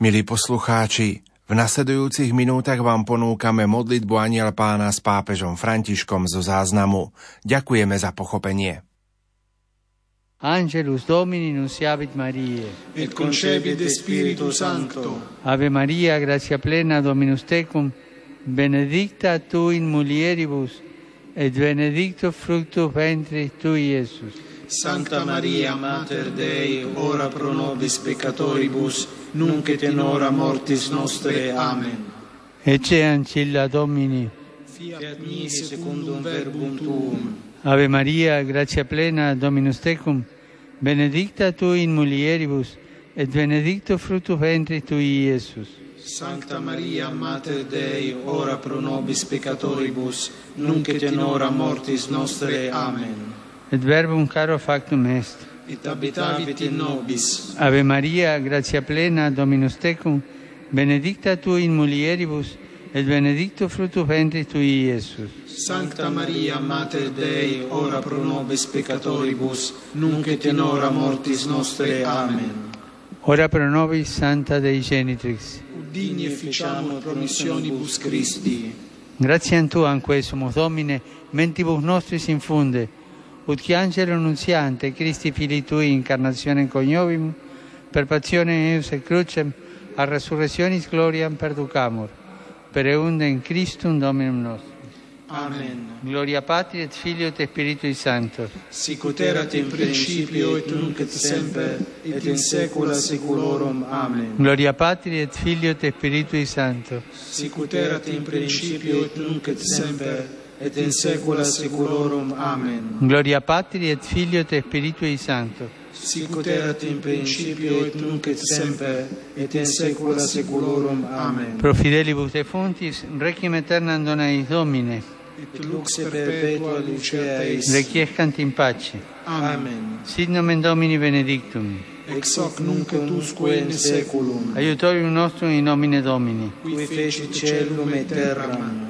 Milí poslucháči, v nasledujúcich minútach vám ponúkame modlitbu Aniel pána s pápežom Františkom zo záznamu. Ďakujeme za pochopenie. Angelus Domini nunciavit Mariae. Et concepit Spiritu Sancto. Ave Maria, gratia plena Dominus tecum, benedicta tu in mulieribus, et benedictus fructus ventris tui, Iesus. Sancta Maria, Mater Dei, ora pro nobis peccatoribus, nunc et in hora mortis nostre. Amen. Ecce ancilla Domini. Fiat mi secundum verbum tuum. Ave Maria, gratia plena, Dominus tecum, benedicta tu in mulieribus, et benedicto fructus ventris tui, Iesus. Sancta Maria, Mater Dei, ora pro nobis peccatoribus, nunc et in hora mortis nostre. Amen et verbum caro factum est. Et habitavit in nobis. Ave Maria, gratia plena, Dominus tecum, benedicta tu in mulieribus, et benedictus fructus ventris tui, Iesus. Sancta Maria, Mater Dei, ora pro nobis peccatoribus, nunc et in hora mortis nostre. Amen. Ora pro nobis, Santa Dei Genitrix. Udini e ficiamo promissionibus Christi. Gratiam Tuam, quae sumus Domine, mentibus nostris infunde, ut qui angelo nunziante, Christi Filii Tui, incarnazione coniovim, per passione eius et crucem, a resurrectionis gloriam perducamur, per eundem Christum Dominum nostrum. Amen. Gloria Patri et Filio et Spiritui Sancto. Sicut erat in principio et nunc et semper et in saecula saeculorum. Amen. Gloria Patri et Filio et Spiritui Sancto. Sicut erat in principio et nunc et semper et in saecula saeculorum. Amen. Gloria Patri et Filio et Spiritui Sancto. Sicut erat in principio et nunc et semper et in saecula saeculorum. Amen. Pro fidelibus defuntis, requiem aeternam dona eis Domine. Et lux perpetua lucea eis. Requiescant in pace. Amen. Sit nomen Domini benedictum. Ex hoc nunc et usque in saeculum. Aiutorium nostrum in nomine Domini. Qui fecit celum et terram.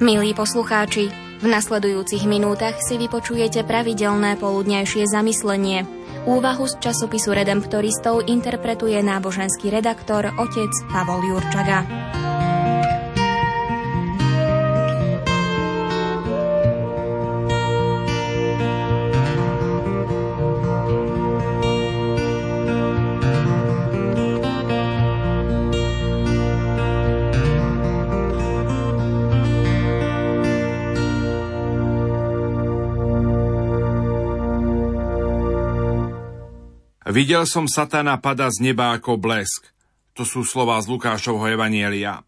Milí poslucháči, v nasledujúcich minútach si vypočujete pravidelné poludnejšie zamyslenie. Úvahu z časopisu Redemptoristov interpretuje náboženský redaktor otec Pavol Jurčaga. Videl som satana pada z neba ako blesk. To sú slova z Lukášovho Evanielia.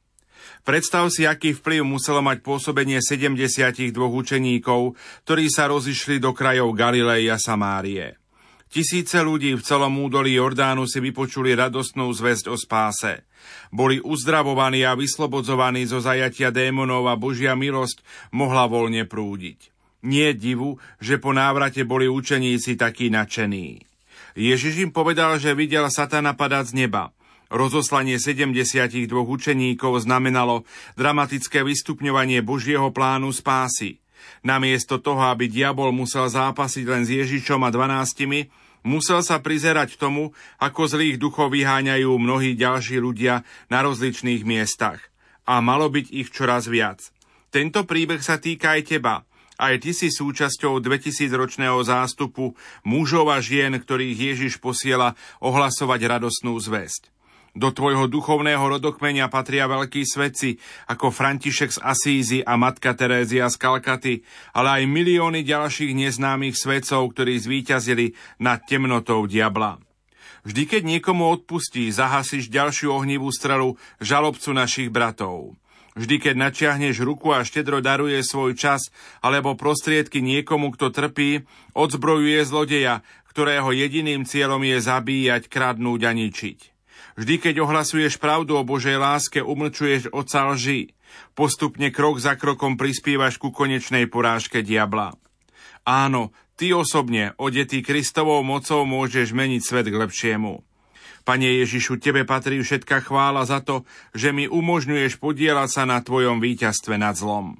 Predstav si, aký vplyv muselo mať pôsobenie 72 učeníkov, ktorí sa rozišli do krajov Galilei a Samárie. Tisíce ľudí v celom údolí Jordánu si vypočuli radostnú zväzť o spáse. Boli uzdravovaní a vyslobodzovaní zo zajatia démonov a Božia milosť mohla voľne prúdiť. Nie divu, že po návrate boli učeníci takí nadšení. Ježiš im povedal, že videl satana padať z neba. Rozoslanie 72 učeníkov znamenalo dramatické vystupňovanie Božieho plánu spásy. Namiesto toho, aby diabol musel zápasiť len s Ježišom a dvanáctimi, musel sa prizerať tomu, ako zlých duchov vyháňajú mnohí ďalší ľudia na rozličných miestach. A malo byť ich čoraz viac. Tento príbeh sa týka aj teba – aj ty si súčasťou 2000-ročného zástupu mužov a žien, ktorých Ježiš posiela ohlasovať radosnú zväzť. Do tvojho duchovného rodokmenia patria veľkí svedci, ako František z Asízy a matka Terézia z Kalkaty, ale aj milióny ďalších neznámych svedcov, ktorí zvíťazili nad temnotou diabla. Vždy, keď niekomu odpustí, zahasíš ďalšiu ohnivú strelu žalobcu našich bratov. Vždy, keď načiahneš ruku a štedro daruje svoj čas alebo prostriedky niekomu, kto trpí, odzbrojuje zlodeja, ktorého jediným cieľom je zabíjať, kradnúť a ničiť. Vždy, keď ohlasuješ pravdu o Božej láske, umlčuješ oca lži. Postupne krok za krokom prispívaš ku konečnej porážke diabla. Áno, ty osobne, odetý Kristovou mocou, môžeš meniť svet k lepšiemu. Pane Ježišu, Tebe patrí všetká chvála za to, že mi umožňuješ podielať sa na Tvojom víťazstve nad zlom.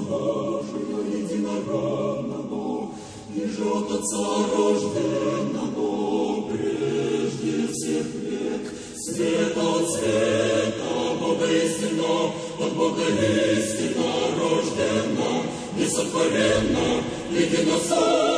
Божию единородного, и же Отца рожденного прежде всех век, света от света, Бога истинно, от Бога истина рождена, несотворена, единосущая.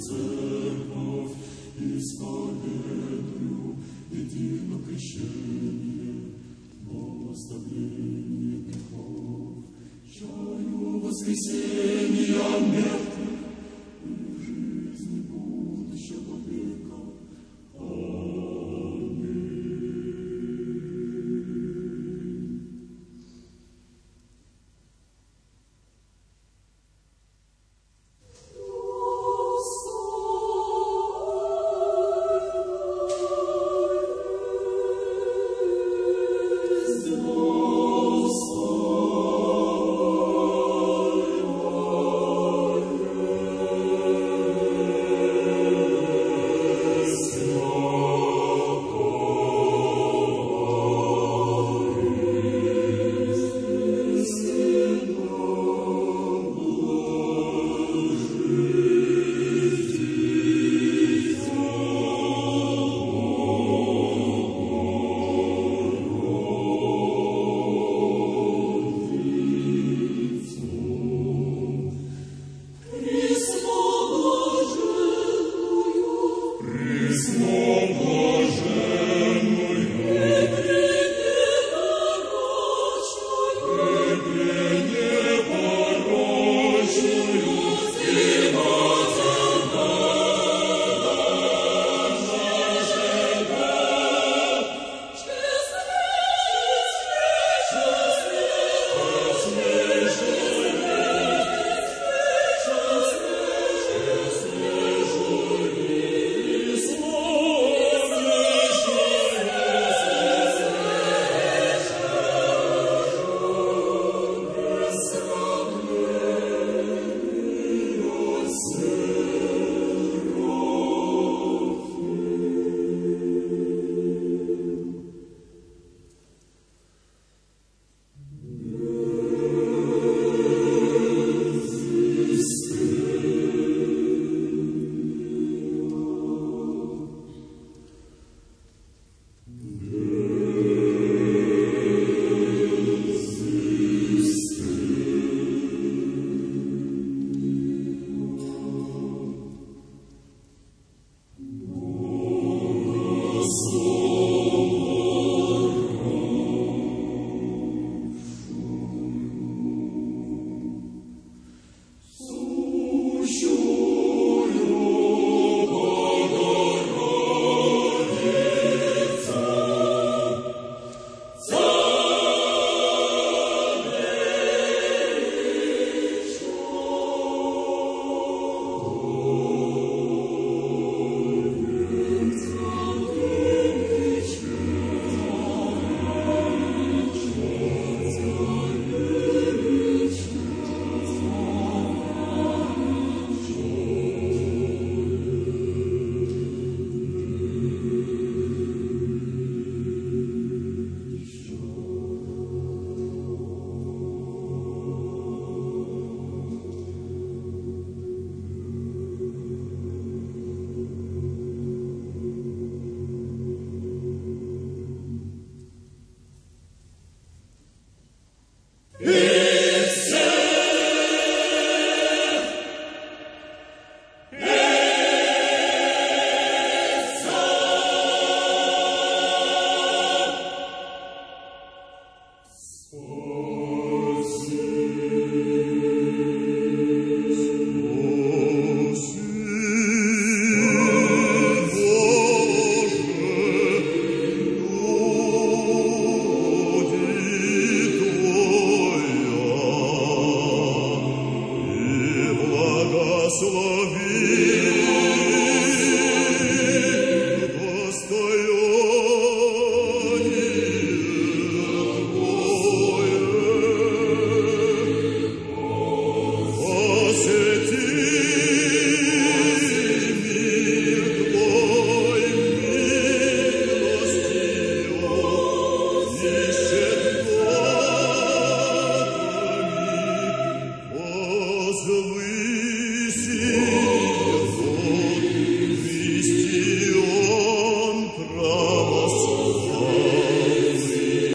церковь, исповедую едино крещение, но оставление грехов, чаю воскресения мертвых.